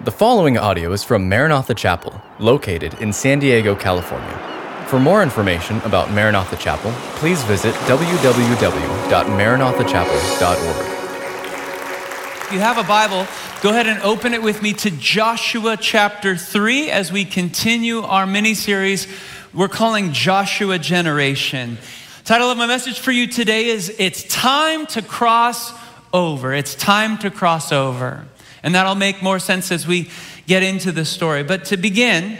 The following audio is from Maranatha Chapel, located in San Diego, California. For more information about Maranatha Chapel, please visit www.maranathachapel.org. If you have a Bible, go ahead and open it with me to Joshua chapter 3 as we continue our mini series we're calling Joshua Generation. Title of my message for you today is It's Time to Cross Over. It's time to cross over. And that'll make more sense as we get into the story. But to begin,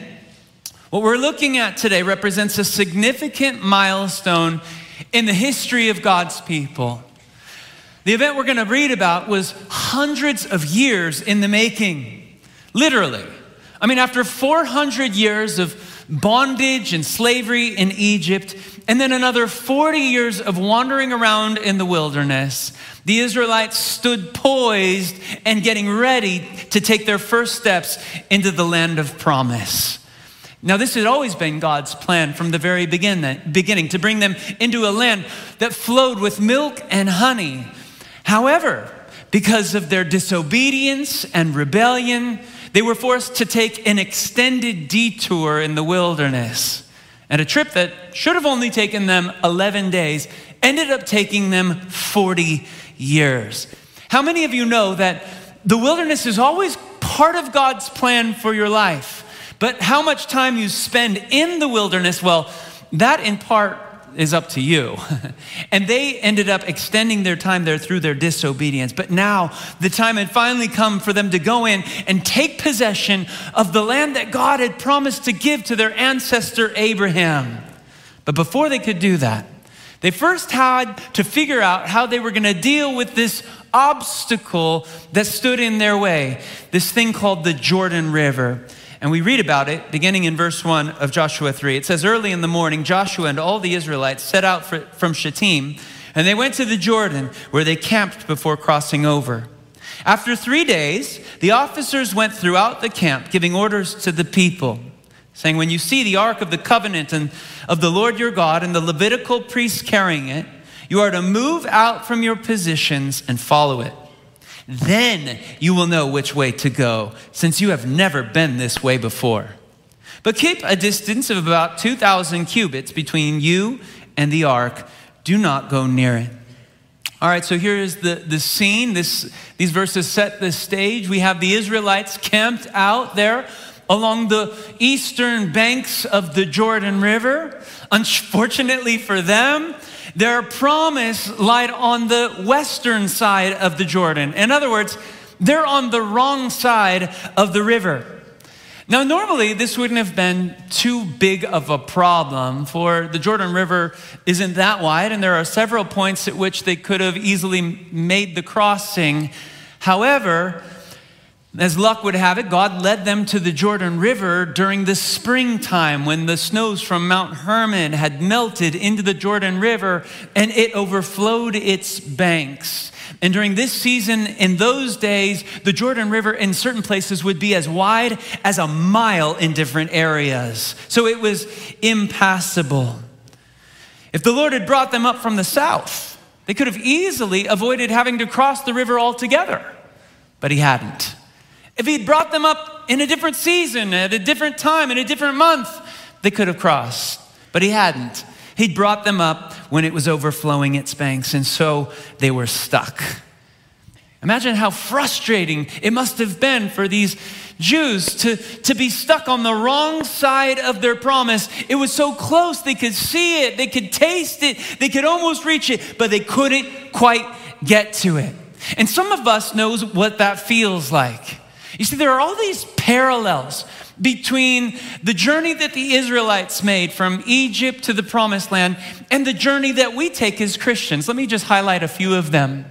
what we're looking at today represents a significant milestone in the history of God's people. The event we're going to read about was hundreds of years in the making, literally. I mean, after 400 years of bondage and slavery in Egypt, and then another 40 years of wandering around in the wilderness, the Israelites stood poised and getting ready to take their first steps into the land of promise. Now, this had always been God's plan from the very beginning to bring them into a land that flowed with milk and honey. However, because of their disobedience and rebellion, they were forced to take an extended detour in the wilderness. And a trip that should have only taken them 11 days ended up taking them 40 years. How many of you know that the wilderness is always part of God's plan for your life? But how much time you spend in the wilderness, well, that in part is up to you. and they ended up extending their time there through their disobedience. But now the time had finally come for them to go in and take possession of the land that God had promised to give to their ancestor Abraham. But before they could do that, they first had to figure out how they were going to deal with this obstacle that stood in their way, this thing called the Jordan River. And we read about it beginning in verse 1 of Joshua 3. It says, Early in the morning, Joshua and all the Israelites set out for, from Shittim, and they went to the Jordan, where they camped before crossing over. After three days, the officers went throughout the camp, giving orders to the people, saying, When you see the ark of the covenant and of the Lord your God and the Levitical priests carrying it, you are to move out from your positions and follow it. Then you will know which way to go, since you have never been this way before. But keep a distance of about 2,000 cubits between you and the ark. Do not go near it. All right, so here is the, the scene. This, these verses set the stage. We have the Israelites camped out there along the eastern banks of the Jordan River. Unfortunately for them, their promise lied on the western side of the Jordan. In other words, they're on the wrong side of the river. Now, normally, this wouldn't have been too big of a problem, for the Jordan River isn't that wide, and there are several points at which they could have easily made the crossing. However, as luck would have it, God led them to the Jordan River during the springtime when the snows from Mount Hermon had melted into the Jordan River and it overflowed its banks. And during this season, in those days, the Jordan River in certain places would be as wide as a mile in different areas. So it was impassable. If the Lord had brought them up from the south, they could have easily avoided having to cross the river altogether, but He hadn't. If he'd brought them up in a different season, at a different time, in a different month, they could have crossed. But he hadn't. He'd brought them up when it was overflowing its banks, and so they were stuck. Imagine how frustrating it must have been for these Jews to, to be stuck on the wrong side of their promise. It was so close, they could see it, they could taste it, they could almost reach it, but they couldn't quite get to it. And some of us knows what that feels like. You see, there are all these parallels between the journey that the Israelites made from Egypt to the promised land and the journey that we take as Christians. Let me just highlight a few of them.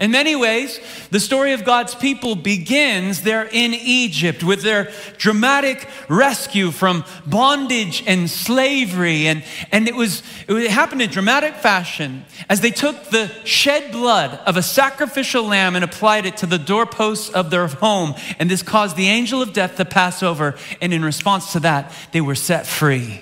In many ways, the story of God's people begins there in Egypt with their dramatic rescue from bondage and slavery. And, and it, was, it happened in dramatic fashion as they took the shed blood of a sacrificial lamb and applied it to the doorposts of their home. And this caused the angel of death to pass over. And in response to that, they were set free.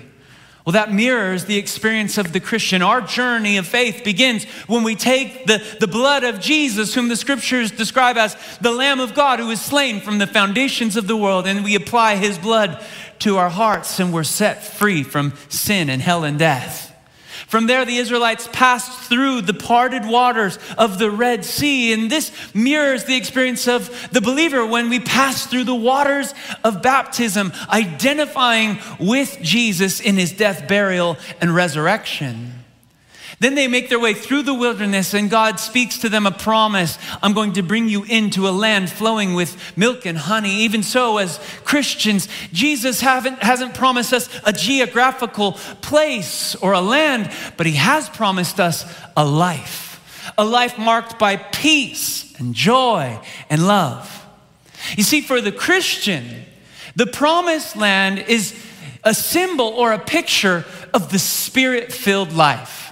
Well, that mirrors the experience of the Christian. Our journey of faith begins when we take the, the blood of Jesus, whom the scriptures describe as the Lamb of God who was slain from the foundations of the world, and we apply his blood to our hearts, and we're set free from sin and hell and death. From there, the Israelites passed through the parted waters of the Red Sea. And this mirrors the experience of the believer when we pass through the waters of baptism, identifying with Jesus in his death, burial, and resurrection. Then they make their way through the wilderness, and God speaks to them a promise I'm going to bring you into a land flowing with milk and honey. Even so, as Christians, Jesus hasn't promised us a geographical place or a land, but He has promised us a life, a life marked by peace and joy and love. You see, for the Christian, the promised land is a symbol or a picture of the spirit filled life.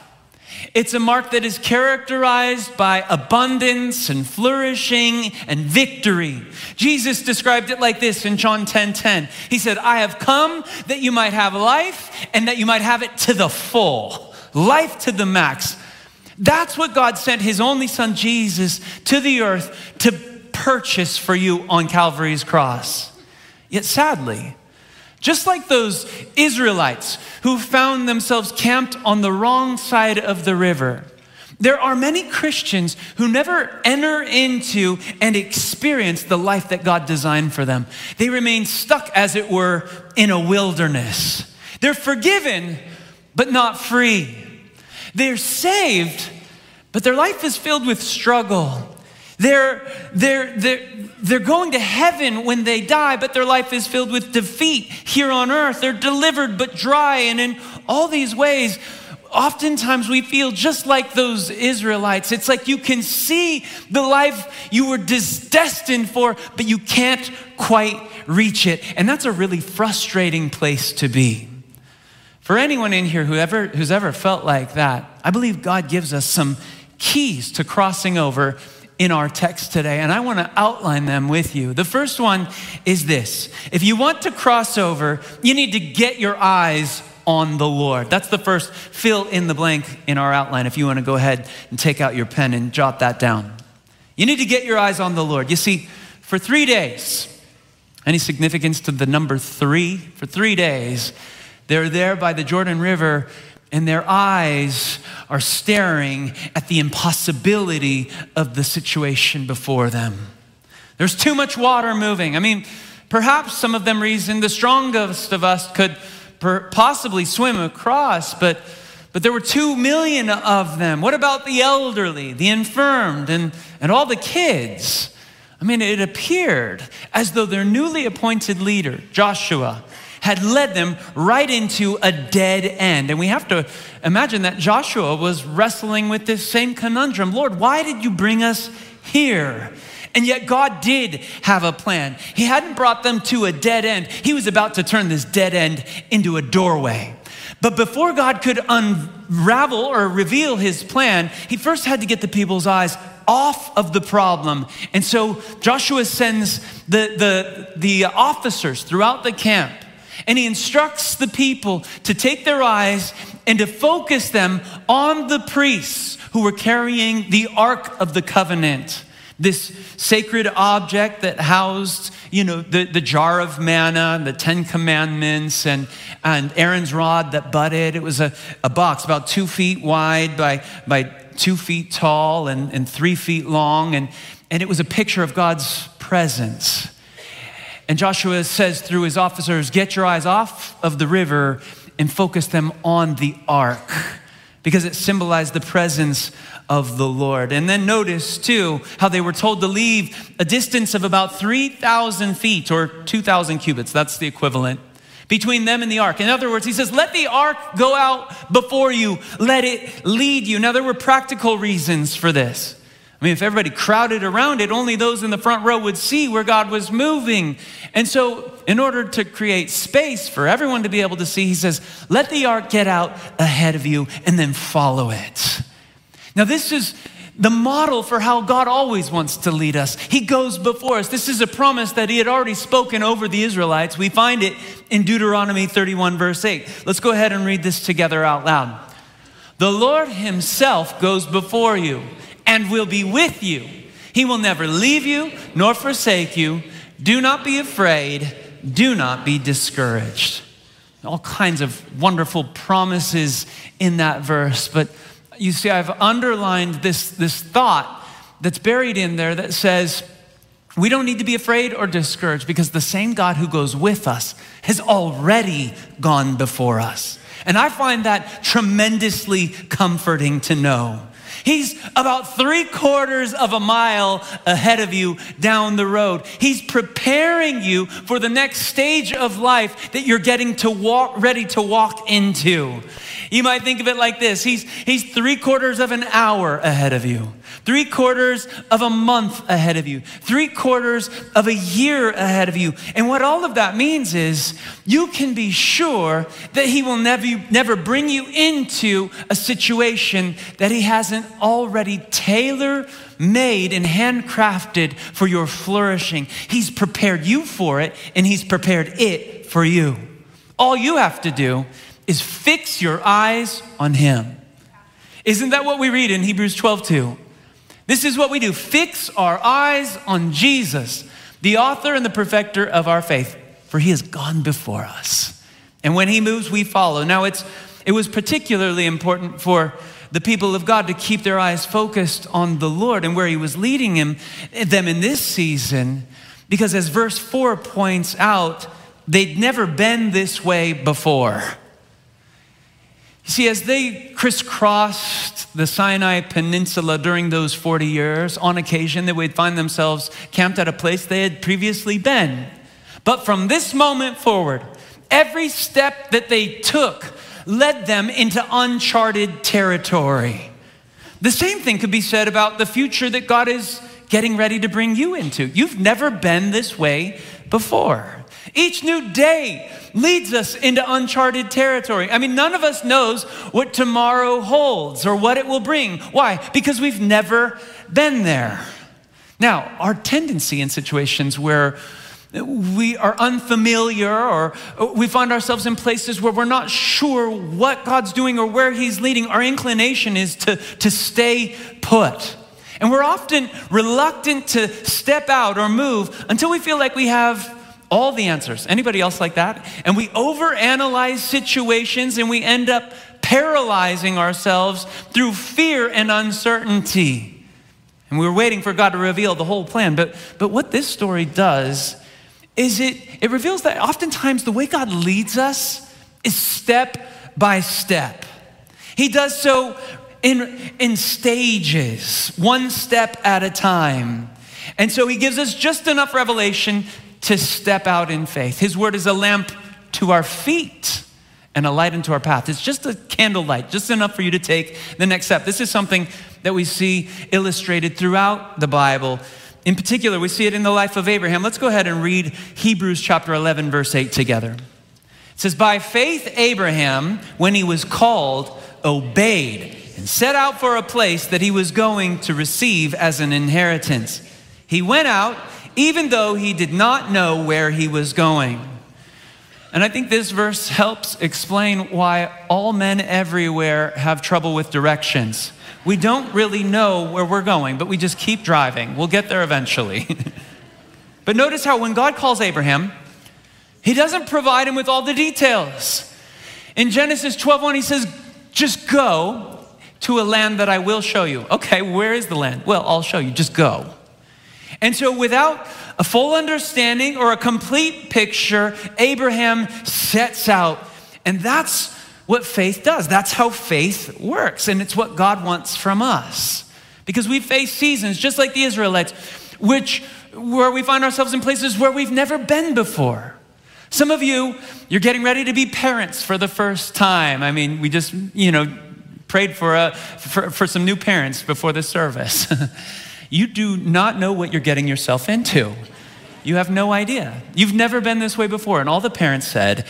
It's a mark that is characterized by abundance and flourishing and victory. Jesus described it like this in John 10 10. He said, I have come that you might have life and that you might have it to the full, life to the max. That's what God sent his only son Jesus to the earth to purchase for you on Calvary's cross. Yet sadly, just like those Israelites who found themselves camped on the wrong side of the river, there are many Christians who never enter into and experience the life that God designed for them. They remain stuck, as it were, in a wilderness. They're forgiven, but not free. They're saved, but their life is filled with struggle. They're, they're, they're, they're going to heaven when they die, but their life is filled with defeat here on earth. They're delivered but dry. And in all these ways, oftentimes we feel just like those Israelites. It's like you can see the life you were destined for, but you can't quite reach it. And that's a really frustrating place to be. For anyone in here who ever, who's ever felt like that, I believe God gives us some keys to crossing over in our text today, and I want to outline them with you. The first one is this if you want to cross over, you need to get your eyes on the Lord. That's the first fill in the blank in our outline. If you want to go ahead and take out your pen and jot that down, you need to get your eyes on the Lord. You see, for three days, any significance to the number three? For three days, they're there by the Jordan River and their eyes are staring at the impossibility of the situation before them. There's too much water moving. I mean, perhaps some of them reasoned the strongest of us could per- possibly swim across, but, but there were two million of them. What about the elderly, the infirmed, and, and all the kids? I mean, it appeared as though their newly appointed leader, Joshua, had led them right into a dead end. And we have to imagine that Joshua was wrestling with this same conundrum Lord, why did you bring us here? And yet, God did have a plan. He hadn't brought them to a dead end, He was about to turn this dead end into a doorway. But before God could unravel or reveal His plan, He first had to get the people's eyes off of the problem. And so Joshua sends the, the, the officers throughout the camp and he instructs the people to take their eyes and to focus them on the priests who were carrying the Ark of the Covenant. This sacred object that housed, you know, the, the jar of manna, the Ten Commandments, and, and Aaron's rod that budded. It was a, a box about two feet wide by, by two feet tall and, and three feet long. And, and it was a picture of God's presence. And Joshua says through his officers, Get your eyes off of the river and focus them on the ark because it symbolized the presence of the Lord. And then notice too how they were told to leave a distance of about 3,000 feet or 2,000 cubits. That's the equivalent between them and the ark. In other words, he says, let the ark go out before you, let it lead you. Now, there were practical reasons for this. I mean, if everybody crowded around it, only those in the front row would see where God was moving. And so, in order to create space for everyone to be able to see, he says, Let the ark get out ahead of you and then follow it. Now, this is the model for how God always wants to lead us. He goes before us. This is a promise that He had already spoken over the Israelites. We find it in Deuteronomy 31, verse 8. Let's go ahead and read this together out loud. The Lord Himself goes before you and will be with you. He will never leave you nor forsake you. Do not be afraid. Do not be discouraged. All kinds of wonderful promises in that verse, but you see, I've underlined this, this thought that's buried in there that says, we don't need to be afraid or discouraged because the same God who goes with us has already gone before us. And I find that tremendously comforting to know. He's about three quarters of a mile ahead of you down the road. He's preparing you for the next stage of life that you're getting to walk, ready to walk into. You might think of it like this He's, he's three quarters of an hour ahead of you, three quarters of a month ahead of you, three quarters of a year ahead of you. And what all of that means is you can be sure that He will never, never bring you into a situation that He hasn't already tailor made and handcrafted for your flourishing. He's prepared you for it, and He's prepared it for you. All you have to do is fix your eyes on him. Isn't that what we read in Hebrews 12 2? This is what we do fix our eyes on Jesus, the author and the perfecter of our faith, for he has gone before us. And when he moves, we follow. Now, it's, it was particularly important for the people of God to keep their eyes focused on the Lord and where he was leading him, them in this season, because as verse 4 points out, they'd never been this way before. See, as they crisscrossed the Sinai Peninsula during those 40 years, on occasion they would find themselves camped at a place they had previously been. But from this moment forward, every step that they took led them into uncharted territory. The same thing could be said about the future that God is getting ready to bring you into. You've never been this way before. Each new day leads us into uncharted territory. I mean, none of us knows what tomorrow holds or what it will bring. Why? Because we've never been there. Now, our tendency in situations where we are unfamiliar or we find ourselves in places where we're not sure what God's doing or where He's leading, our inclination is to, to stay put. And we're often reluctant to step out or move until we feel like we have all the answers. Anybody else like that? And we overanalyze situations and we end up paralyzing ourselves through fear and uncertainty. And we were waiting for God to reveal the whole plan. But, but what this story does is it, it reveals that oftentimes the way God leads us is step by step. He does so in, in stages, one step at a time. And so he gives us just enough revelation to step out in faith. His word is a lamp to our feet and a light into our path. It's just a candlelight, just enough for you to take the next step. This is something that we see illustrated throughout the Bible. In particular, we see it in the life of Abraham. Let's go ahead and read Hebrews chapter 11, verse 8 together. It says, By faith, Abraham, when he was called, obeyed and set out for a place that he was going to receive as an inheritance. He went out even though he did not know where he was going. And I think this verse helps explain why all men everywhere have trouble with directions. We don't really know where we're going, but we just keep driving. We'll get there eventually. but notice how when God calls Abraham, he doesn't provide him with all the details. In Genesis 12:1 he says, "Just go to a land that I will show you." Okay, where is the land? Well, I'll show you. Just go. And so, without a full understanding or a complete picture, Abraham sets out. And that's what faith does. That's how faith works. And it's what God wants from us. Because we face seasons, just like the Israelites, which where we find ourselves in places where we've never been before. Some of you, you're getting ready to be parents for the first time. I mean, we just, you know, prayed for, a, for, for some new parents before the service. You do not know what you're getting yourself into. You have no idea. You've never been this way before. And all the parents said,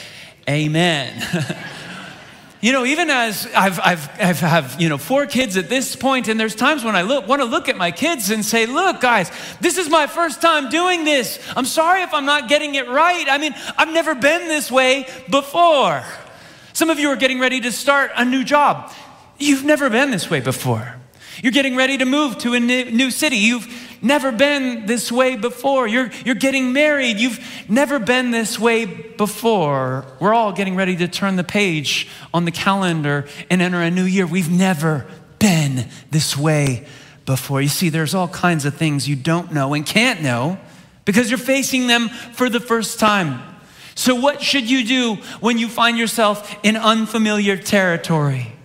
Amen. you know, even as I've, I've, I've have, you know, four kids at this point, and there's times when I look, want to look at my kids and say, look, guys, this is my first time doing this. I'm sorry if I'm not getting it right. I mean, I've never been this way before. Some of you are getting ready to start a new job. You've never been this way before. You're getting ready to move to a new city. You've never been this way before. You're, you're getting married. You've never been this way before. We're all getting ready to turn the page on the calendar and enter a new year. We've never been this way before. You see, there's all kinds of things you don't know and can't know because you're facing them for the first time. So, what should you do when you find yourself in unfamiliar territory?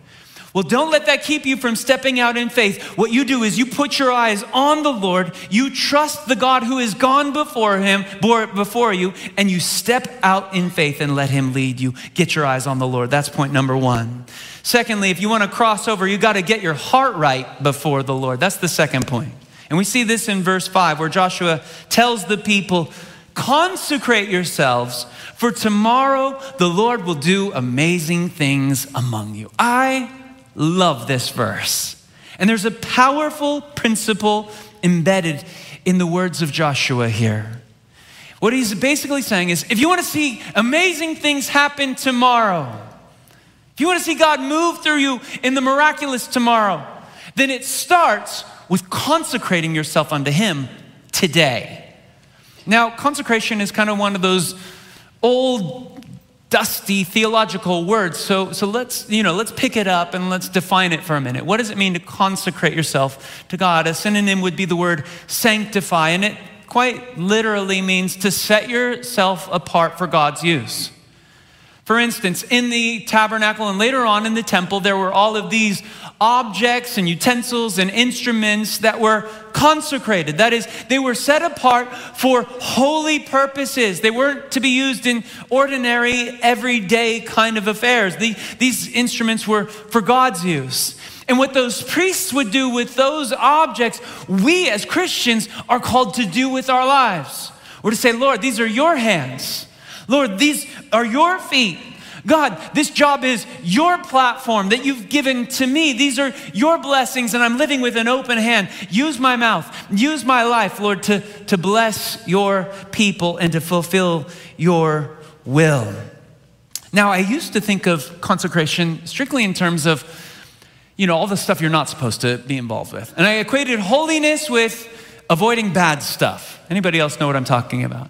Well, don't let that keep you from stepping out in faith. What you do is you put your eyes on the Lord, you trust the God who has gone before him, before you, and you step out in faith and let him lead you. Get your eyes on the Lord. That's point number 1. Secondly, if you want to cross over, you got to get your heart right before the Lord. That's the second point. And we see this in verse 5 where Joshua tells the people, Consecrate yourselves, for tomorrow the Lord will do amazing things among you. I love this verse. And there's a powerful principle embedded in the words of Joshua here. What he's basically saying is if you want to see amazing things happen tomorrow, if you want to see God move through you in the miraculous tomorrow, then it starts with consecrating yourself unto Him today. Now, consecration is kind of one of those old dusty theological words. So, so let's, you know, let's pick it up and let's define it for a minute. What does it mean to consecrate yourself to God? A synonym would be the word sanctify, and it quite literally means to set yourself apart for God's use. For instance, in the tabernacle and later on in the temple, there were all of these objects and utensils and instruments that were consecrated. That is, they were set apart for holy purposes. They weren't to be used in ordinary, everyday kind of affairs. The, these instruments were for God's use. And what those priests would do with those objects, we as Christians are called to do with our lives. We're to say, Lord, these are your hands. Lord, these are your feet. God, this job is your platform that you've given to me. These are your blessings, and I'm living with an open hand. Use my mouth, use my life, Lord, to, to bless your people and to fulfill your will. Now, I used to think of consecration strictly in terms of, you know, all the stuff you're not supposed to be involved with. And I equated holiness with avoiding bad stuff. Anybody else know what I'm talking about?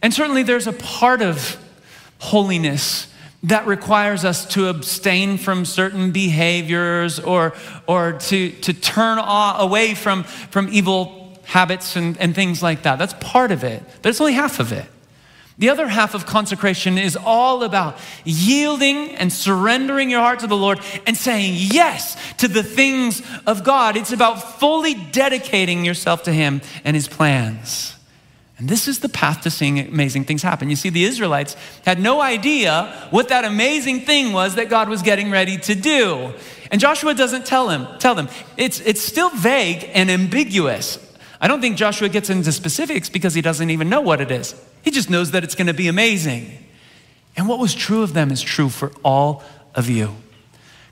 And certainly there's a part of holiness that requires us to abstain from certain behaviors or, or to, to turn away from, from evil habits and, and things like that. That's part of it, but it's only half of it. The other half of consecration is all about yielding and surrendering your heart to the Lord and saying yes to the things of God. It's about fully dedicating yourself to Him and His plans. And this is the path to seeing amazing things happen. You see, the Israelites had no idea what that amazing thing was that God was getting ready to do. And Joshua doesn't tell them, tell them. It's, it's still vague and ambiguous. I don't think Joshua gets into specifics because he doesn't even know what it is. He just knows that it's going to be amazing. And what was true of them is true for all of you.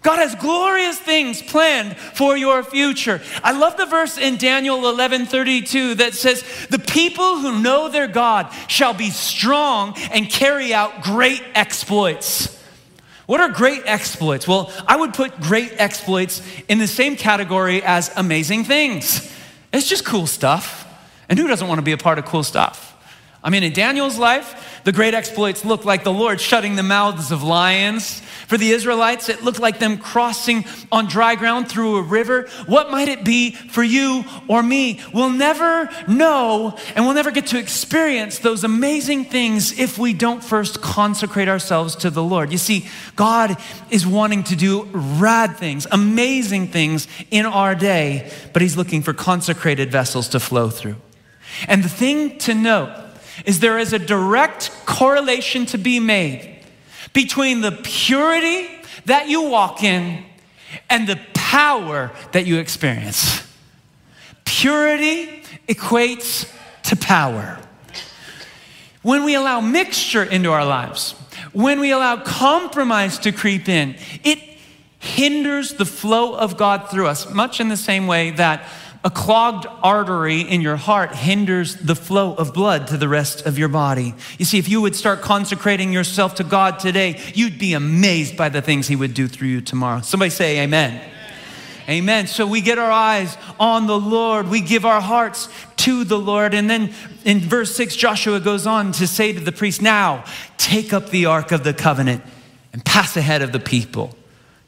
God has glorious things planned for your future. I love the verse in Daniel 11 32 that says, The people who know their God shall be strong and carry out great exploits. What are great exploits? Well, I would put great exploits in the same category as amazing things. It's just cool stuff. And who doesn't want to be a part of cool stuff? I mean, in Daniel's life, the great exploits look like the Lord shutting the mouths of lions for the Israelites, it looked like them crossing on dry ground through a river. What might it be for you or me? We'll never know and we'll never get to experience those amazing things if we don't first consecrate ourselves to the Lord. You see, God is wanting to do rad things, amazing things in our day, but He's looking for consecrated vessels to flow through. And the thing to note is there is a direct correlation to be made between the purity that you walk in and the power that you experience. Purity equates to power. When we allow mixture into our lives, when we allow compromise to creep in, it hinders the flow of God through us, much in the same way that a clogged artery in your heart hinders the flow of blood to the rest of your body. You see, if you would start consecrating yourself to God today, you'd be amazed by the things He would do through you tomorrow. Somebody say, Amen. Amen. So we get our eyes on the Lord. We give our hearts to the Lord. And then in verse 6, Joshua goes on to say to the priest, Now take up the ark of the covenant and pass ahead of the people.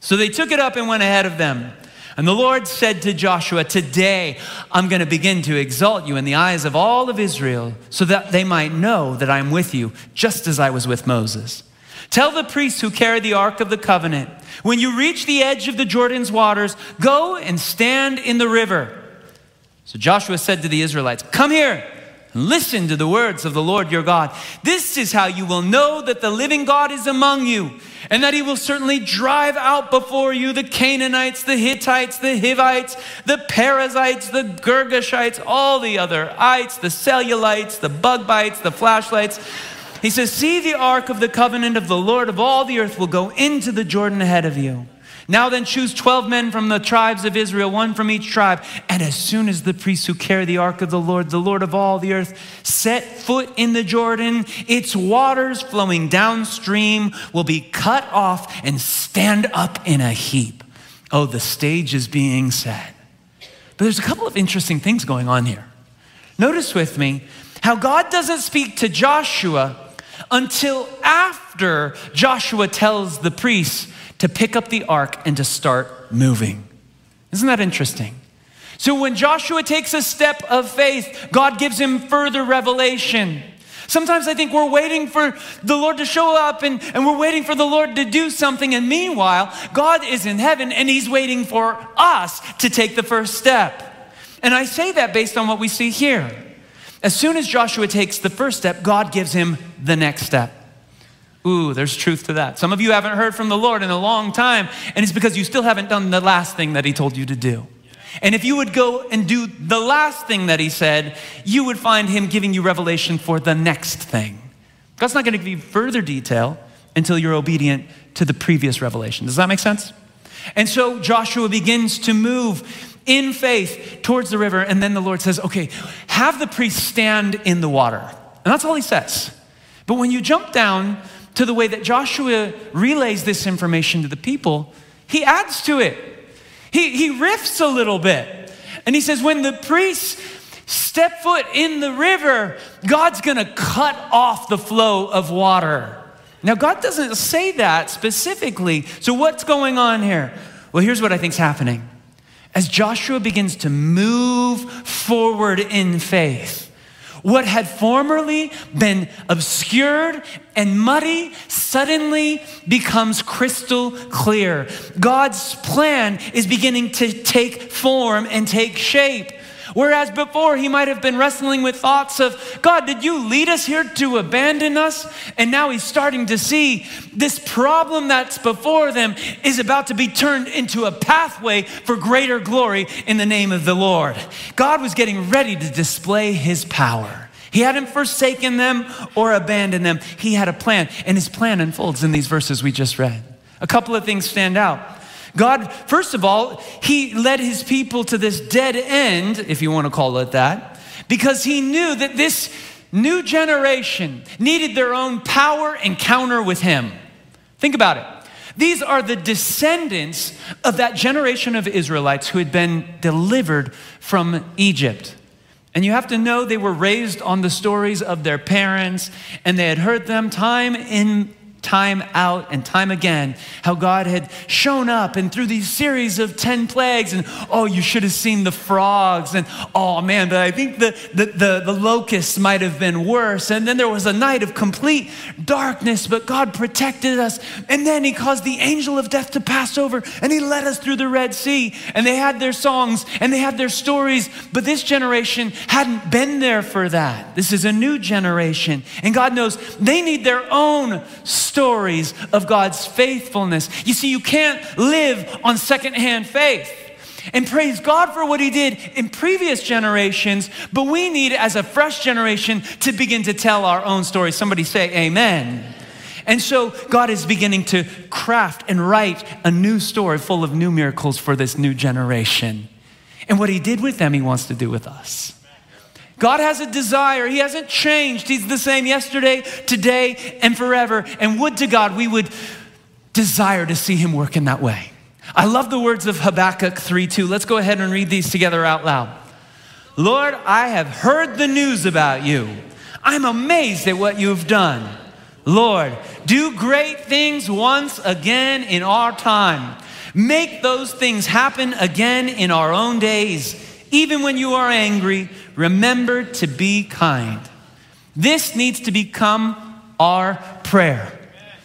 So they took it up and went ahead of them. And the Lord said to Joshua, Today I'm going to begin to exalt you in the eyes of all of Israel so that they might know that I'm with you, just as I was with Moses. Tell the priests who carry the Ark of the Covenant, when you reach the edge of the Jordan's waters, go and stand in the river. So Joshua said to the Israelites, Come here listen to the words of the Lord your God. This is how you will know that the living God is among you and that he will certainly drive out before you the Canaanites, the Hittites, the Hivites, the Perizzites, the Girgashites, all the other ites, the cellulites, the bug bites, the flashlights. He says, See the ark of the covenant of the Lord of all the earth will go into the Jordan ahead of you. Now then, choose 12 men from the tribes of Israel, one from each tribe. And as soon as the priests who carry the ark of the Lord, the Lord of all the earth, set foot in the Jordan, its waters flowing downstream will be cut off and stand up in a heap. Oh, the stage is being set. But there's a couple of interesting things going on here. Notice with me how God doesn't speak to Joshua until after Joshua tells the priests to pick up the ark and to start moving. Isn't that interesting? So when Joshua takes a step of faith, God gives him further revelation. Sometimes I think we're waiting for the Lord to show up and, and we're waiting for the Lord to do something. And meanwhile, God is in heaven and He's waiting for us to take the first step. And I say that based on what we see here. As soon as Joshua takes the first step, God gives him the next step. Ooh, there's truth to that. Some of you haven't heard from the Lord in a long time, and it's because you still haven't done the last thing that He told you to do. And if you would go and do the last thing that He said, you would find Him giving you revelation for the next thing. God's not going to give you further detail until you're obedient to the previous revelation. Does that make sense? And so Joshua begins to move in faith towards the river, and then the Lord says, Okay, have the priest stand in the water. And that's all He says. But when you jump down to the way that Joshua relays this information to the people, he adds to it. He, he riffs a little bit. And he says, when the priests step foot in the river, God's gonna cut off the flow of water. Now, God doesn't say that specifically. So, what's going on here? Well, here's what I think's happening. As Joshua begins to move forward in faith, what had formerly been obscured and muddy suddenly becomes crystal clear. God's plan is beginning to take form and take shape. Whereas before he might have been wrestling with thoughts of, God, did you lead us here to abandon us? And now he's starting to see this problem that's before them is about to be turned into a pathway for greater glory in the name of the Lord. God was getting ready to display his power. He hadn't forsaken them or abandoned them. He had a plan, and his plan unfolds in these verses we just read. A couple of things stand out. God, first of all, he led his people to this dead end, if you want to call it that, because he knew that this new generation needed their own power encounter with him. Think about it. These are the descendants of that generation of Israelites who had been delivered from Egypt. And you have to know they were raised on the stories of their parents, and they had heard them time in time out and time again how God had shown up and through these series of 10 plagues and oh you should have seen the frogs and oh man but I think the, the, the, the locusts might have been worse. And then there was a night of complete darkness but God protected us. And then he caused the angel of death to pass over and he led us through the Red Sea. And they had their songs and they had their stories but this generation hadn't been there for that. This is a new generation. And God knows they need their own story stories of God's faithfulness. You see, you can't live on secondhand faith. And praise God for what He did in previous generations, but we need, as a fresh generation, to begin to tell our own stories. Somebody say, Amen. And so God is beginning to craft and write a new story full of new miracles for this new generation. And what he did with them, he wants to do with us. God has a desire. He hasn't changed. He's the same yesterday, today, and forever. And would to God we would desire to see him work in that way. I love the words of Habakkuk 3 2. Let's go ahead and read these together out loud. Lord, I have heard the news about you. I'm amazed at what you've done. Lord, do great things once again in our time. Make those things happen again in our own days. Even when you are angry, remember to be kind. This needs to become our prayer.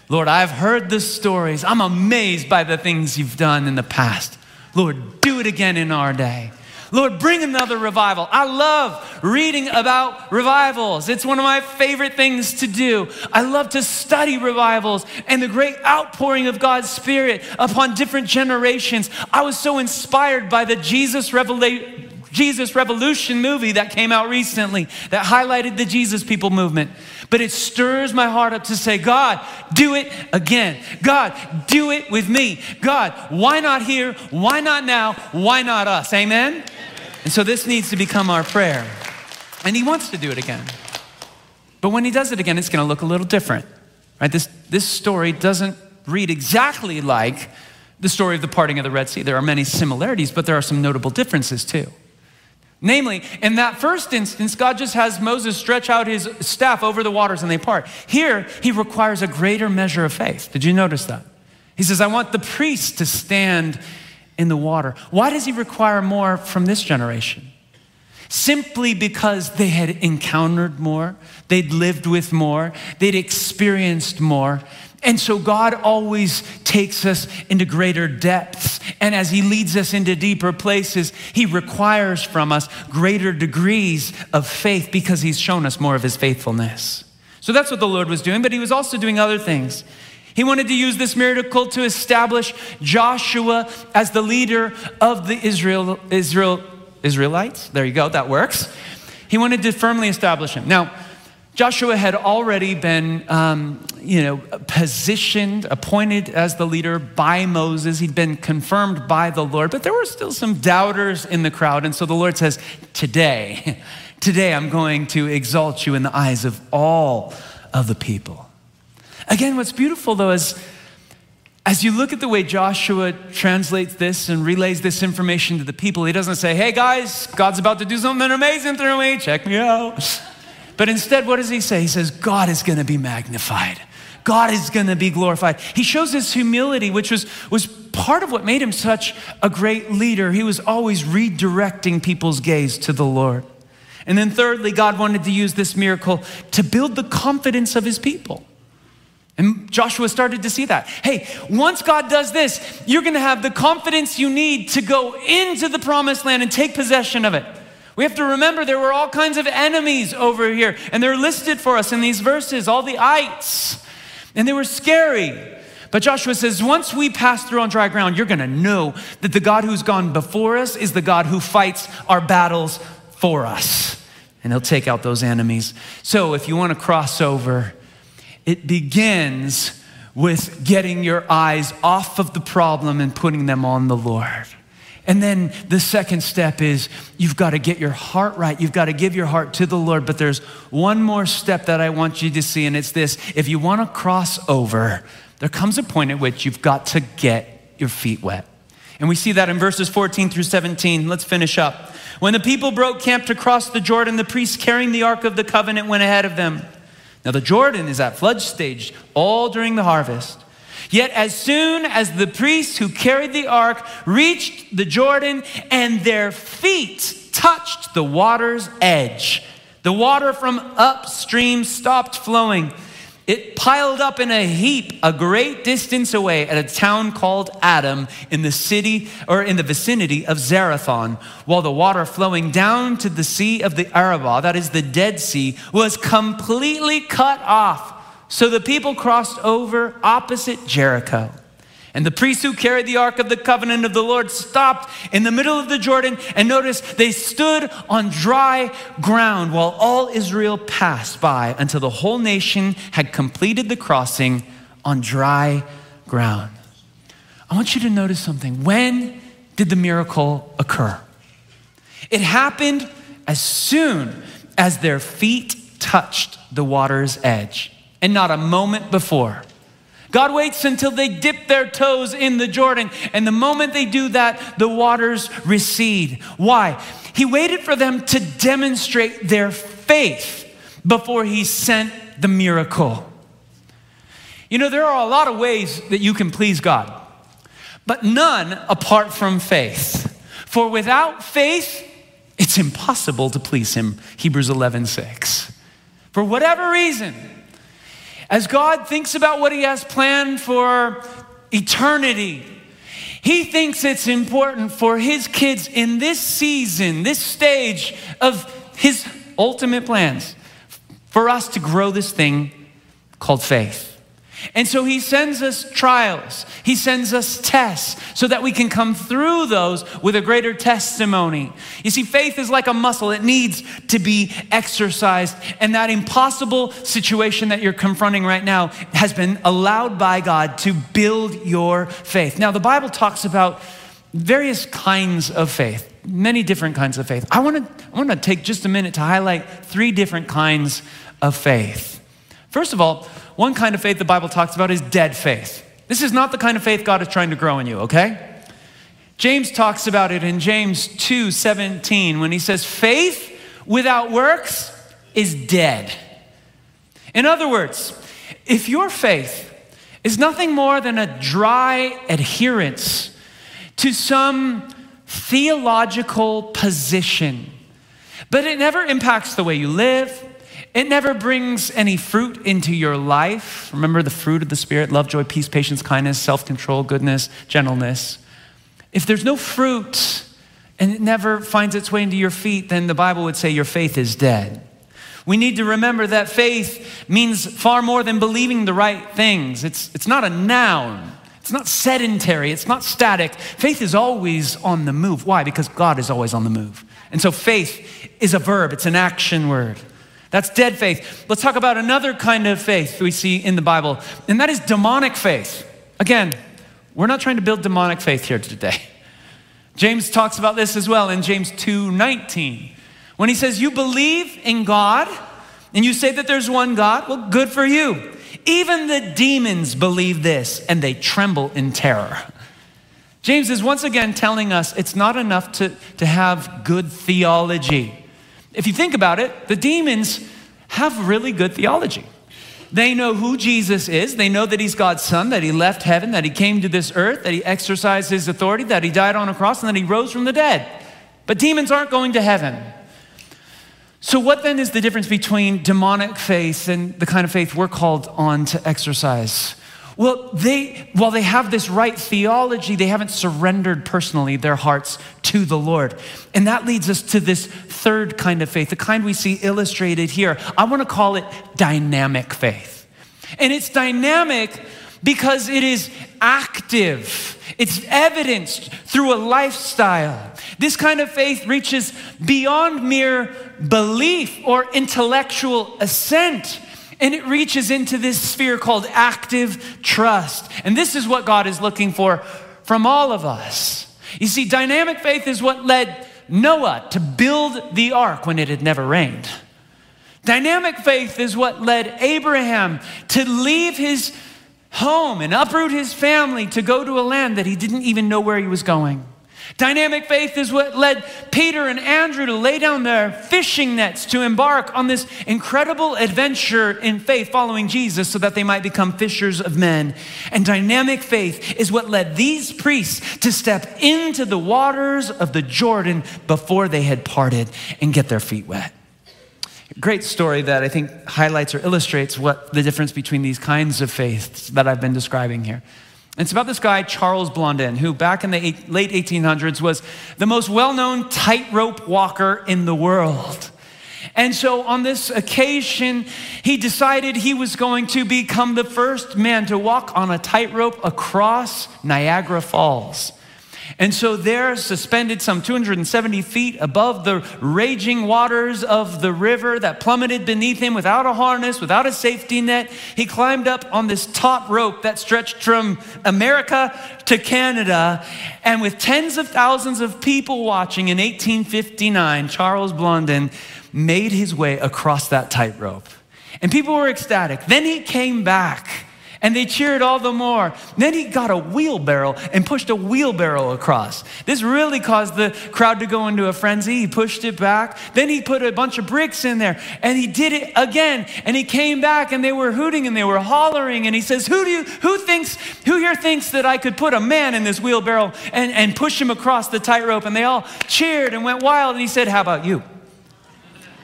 Lord, I've heard the stories. I'm amazed by the things you've done in the past. Lord, do it again in our day. Lord, bring another revival. I love reading about revivals. It's one of my favorite things to do. I love to study revivals and the great outpouring of God's Spirit upon different generations. I was so inspired by the Jesus Revelation. Jesus Revolution movie that came out recently that highlighted the Jesus people movement. But it stirs my heart up to say, God, do it again. God, do it with me. God, why not here? Why not now? Why not us? Amen? And so this needs to become our prayer. And He wants to do it again. But when He does it again, it's going to look a little different. Right? This, this story doesn't read exactly like the story of the parting of the Red Sea. There are many similarities, but there are some notable differences too. Namely, in that first instance, God just has Moses stretch out his staff over the waters and they part. Here, he requires a greater measure of faith. Did you notice that? He says, I want the priests to stand in the water. Why does he require more from this generation? Simply because they had encountered more, they'd lived with more, they'd experienced more. And so God always takes us into greater depths. And as He leads us into deeper places, He requires from us greater degrees of faith because He's shown us more of His faithfulness. So that's what the Lord was doing, but He was also doing other things. He wanted to use this miracle to establish Joshua as the leader of the Israel, Israel, Israelites. There you go, that works. He wanted to firmly establish him. Now, Joshua had already been, um, you know, positioned, appointed as the leader by Moses. He'd been confirmed by the Lord, but there were still some doubters in the crowd. And so the Lord says, Today, today I'm going to exalt you in the eyes of all of the people. Again, what's beautiful though is as you look at the way Joshua translates this and relays this information to the people, he doesn't say, hey guys, God's about to do something amazing through me, check me out. But instead, what does he say? He says, God is going to be magnified. God is going to be glorified. He shows his humility, which was, was part of what made him such a great leader. He was always redirecting people's gaze to the Lord. And then, thirdly, God wanted to use this miracle to build the confidence of his people. And Joshua started to see that. Hey, once God does this, you're going to have the confidence you need to go into the promised land and take possession of it. We have to remember there were all kinds of enemies over here, and they're listed for us in these verses, all the ites, and they were scary. But Joshua says, once we pass through on dry ground, you're to know that the God who's gone before us is the God who fights our battles for us, and he'll take out those enemies. So if you want to cross over, it begins with getting your eyes off of the problem and putting them on the Lord. And then the second step is you've got to get your heart right. You've got to give your heart to the Lord. But there's one more step that I want you to see, and it's this if you want to cross over, there comes a point at which you've got to get your feet wet. And we see that in verses 14 through 17. Let's finish up. When the people broke camp to cross the Jordan, the priests carrying the Ark of the Covenant went ahead of them. Now, the Jordan is at flood stage all during the harvest. Yet, as soon as the priests who carried the ark reached the Jordan and their feet touched the water's edge, the water from upstream stopped flowing it piled up in a heap a great distance away at a town called Adam in the city or in the vicinity of Zarethan, while the water flowing down to the sea of the Arabah, that is the Dead Sea, was completely cut off. So the people crossed over opposite Jericho. And the priests who carried the ark of the covenant of the Lord stopped in the middle of the Jordan, and notice they stood on dry ground while all Israel passed by until the whole nation had completed the crossing on dry ground. I want you to notice something. When did the miracle occur? It happened as soon as their feet touched the water's edge, and not a moment before. God waits until they dip their toes in the Jordan, and the moment they do that, the waters recede. Why? He waited for them to demonstrate their faith before he sent the miracle. You know, there are a lot of ways that you can please God, but none apart from faith. For without faith, it's impossible to please him. Hebrews 11, 6. For whatever reason, as God thinks about what He has planned for eternity, He thinks it's important for His kids in this season, this stage of His ultimate plans, for us to grow this thing called faith. And so he sends us trials, he sends us tests so that we can come through those with a greater testimony. You see, faith is like a muscle, it needs to be exercised. And that impossible situation that you're confronting right now has been allowed by God to build your faith. Now, the Bible talks about various kinds of faith. Many different kinds of faith. I want to I take just a minute to highlight three different kinds of faith. First of all, one kind of faith the Bible talks about is dead faith. This is not the kind of faith God is trying to grow in you, okay? James talks about it in James 2 17 when he says, faith without works is dead. In other words, if your faith is nothing more than a dry adherence to some theological position, but it never impacts the way you live, it never brings any fruit into your life. Remember the fruit of the Spirit love, joy, peace, patience, kindness, self control, goodness, gentleness. If there's no fruit and it never finds its way into your feet, then the Bible would say your faith is dead. We need to remember that faith means far more than believing the right things. It's, it's not a noun, it's not sedentary, it's not static. Faith is always on the move. Why? Because God is always on the move. And so faith is a verb, it's an action word. That's dead faith. Let's talk about another kind of faith we see in the Bible, and that is demonic faith. Again, we're not trying to build demonic faith here today. James talks about this as well in James 2:19. When he says, "You believe in God and you say that there's one God, well, good for you. Even the demons believe this and they tremble in terror." James is once again telling us it's not enough to, to have good theology. If you think about it, the demons have really good theology. They know who Jesus is. They know that he's God's son, that he left heaven, that he came to this earth, that he exercised his authority, that he died on a cross, and that he rose from the dead. But demons aren't going to heaven. So, what then is the difference between demonic faith and the kind of faith we're called on to exercise? Well, they, while they have this right theology, they haven't surrendered personally their hearts to the Lord. And that leads us to this third kind of faith, the kind we see illustrated here. I want to call it dynamic faith. And it's dynamic because it is active, it's evidenced through a lifestyle. This kind of faith reaches beyond mere belief or intellectual assent. And it reaches into this sphere called active trust. And this is what God is looking for from all of us. You see, dynamic faith is what led Noah to build the ark when it had never rained. Dynamic faith is what led Abraham to leave his home and uproot his family to go to a land that he didn't even know where he was going. Dynamic faith is what led Peter and Andrew to lay down their fishing nets to embark on this incredible adventure in faith following Jesus so that they might become fishers of men. And dynamic faith is what led these priests to step into the waters of the Jordan before they had parted and get their feet wet. Great story that I think highlights or illustrates what the difference between these kinds of faiths that I've been describing here. It's about this guy, Charles Blondin, who back in the late 1800s was the most well known tightrope walker in the world. And so on this occasion, he decided he was going to become the first man to walk on a tightrope across Niagara Falls. And so, there, suspended some 270 feet above the raging waters of the river that plummeted beneath him without a harness, without a safety net, he climbed up on this taut rope that stretched from America to Canada. And with tens of thousands of people watching in 1859, Charles Blondin made his way across that tightrope. And people were ecstatic. Then he came back and they cheered all the more. Then he got a wheelbarrow and pushed a wheelbarrow across. This really caused the crowd to go into a frenzy. He pushed it back. Then he put a bunch of bricks in there and he did it again. And he came back and they were hooting and they were hollering. And he says, Who do you who thinks, who here thinks that I could put a man in this wheelbarrow and, and push him across the tightrope? And they all cheered and went wild. And he said, How about you?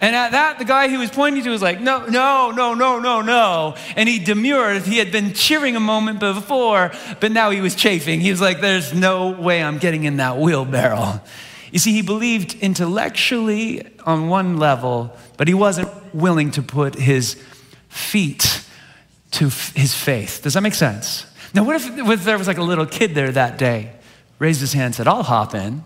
And at that, the guy he was pointing to was like, no, no, no, no, no, no. And he demurred. He had been cheering a moment before, but now he was chafing. He was like, there's no way I'm getting in that wheelbarrow. You see, he believed intellectually on one level, but he wasn't willing to put his feet to f- his faith. Does that make sense? Now, what if, what if there was like a little kid there that day, raised his hand, said, I'll hop in.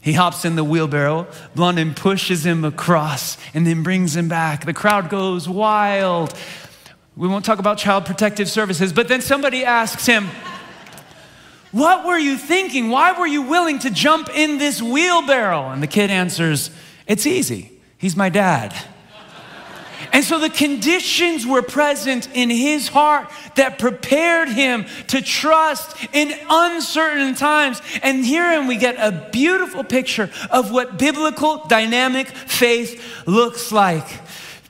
He hops in the wheelbarrow. Blondin pushes him across and then brings him back. The crowd goes wild. We won't talk about child protective services, but then somebody asks him, What were you thinking? Why were you willing to jump in this wheelbarrow? And the kid answers, It's easy. He's my dad. And so the conditions were present in his heart that prepared him to trust in uncertain times. And herein we get a beautiful picture of what biblical dynamic faith looks like.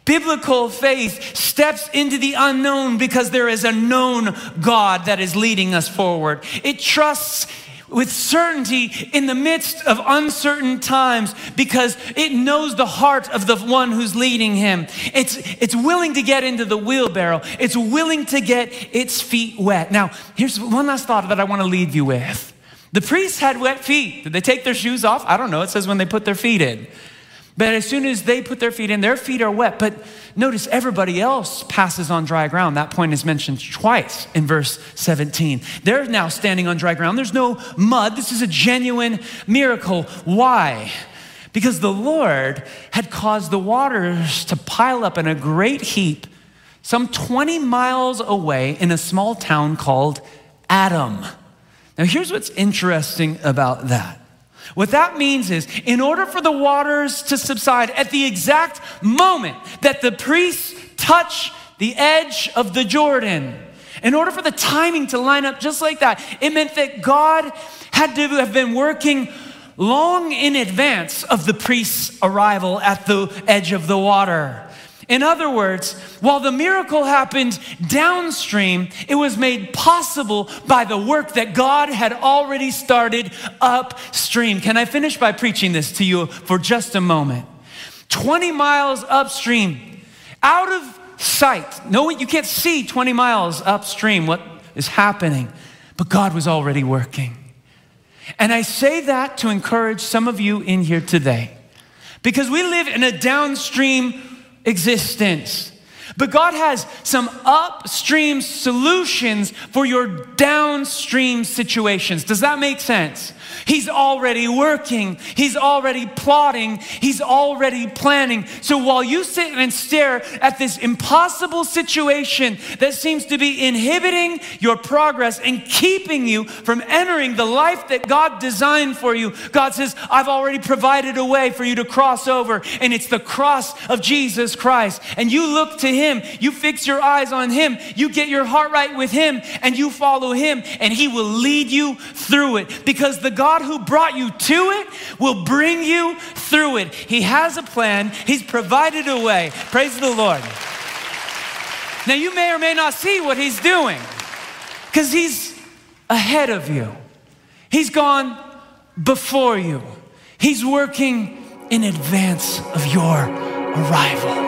Biblical faith steps into the unknown because there is a known God that is leading us forward. It trusts with certainty in the midst of uncertain times because it knows the heart of the one who's leading him. It's, it's willing to get into the wheelbarrow, it's willing to get its feet wet. Now, here's one last thought that I want to leave you with. The priests had wet feet. Did they take their shoes off? I don't know. It says when they put their feet in. But as soon as they put their feet in, their feet are wet. But notice everybody else passes on dry ground. That point is mentioned twice in verse 17. They're now standing on dry ground. There's no mud. This is a genuine miracle. Why? Because the Lord had caused the waters to pile up in a great heap some 20 miles away in a small town called Adam. Now, here's what's interesting about that. What that means is, in order for the waters to subside at the exact moment that the priests touch the edge of the Jordan, in order for the timing to line up just like that, it meant that God had to have been working long in advance of the priest's arrival at the edge of the water. In other words, while the miracle happened downstream, it was made possible by the work that God had already started upstream. Can I finish by preaching this to you for just a moment? 20 miles upstream, out of sight. No, you can't see 20 miles upstream what is happening, but God was already working. And I say that to encourage some of you in here today because we live in a downstream existence. But God has some upstream solutions for your downstream situations. Does that make sense? He's already working, He's already plotting, He's already planning. So while you sit and stare at this impossible situation that seems to be inhibiting your progress and keeping you from entering the life that God designed for you, God says, I've already provided a way for you to cross over, and it's the cross of Jesus Christ. And you look to Him, you fix your eyes on Him, you get your heart right with Him, and you follow Him, and He will lead you through it because the God who brought you to it will bring you through it. He has a plan, He's provided a way. Praise the Lord. Now, you may or may not see what He's doing because He's ahead of you, He's gone before you, He's working in advance of your arrival.